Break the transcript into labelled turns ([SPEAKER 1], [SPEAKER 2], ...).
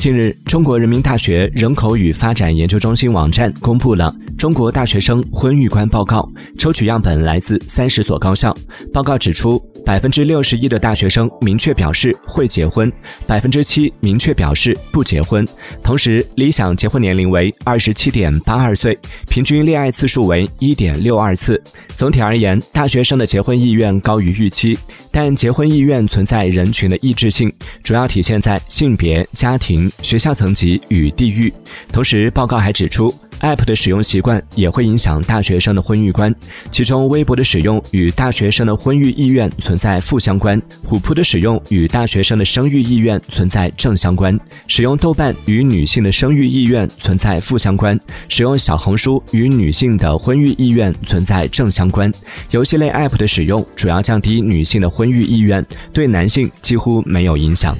[SPEAKER 1] 近日，中国人民大学人口与发展研究中心网站公布了《中国大学生婚育观报告》，抽取样本来自三十所高校。报告指出，百分之六十一的大学生明确表示会结婚，百分之七明确表示不结婚。同时，理想结婚年龄为二十七点八二岁，平均恋爱次数为一点六二次。总体而言，大学生的结婚意愿高于预期，但结婚意愿存在人群的异质性，主要体现在性别、家庭。学校层级与地域。同时，报告还指出，App 的使用习惯也会影响大学生的婚育观。其中，微博的使用与大学生的婚育意愿存在负相关；虎扑的使用与大学生的生育意愿存在正相关；使用豆瓣与女性的生育意愿存在负相关；使用小红书与女性的婚育意愿存在正相关。游戏类 App 的使用主要降低女性的婚育意愿，对男性几乎没有影响。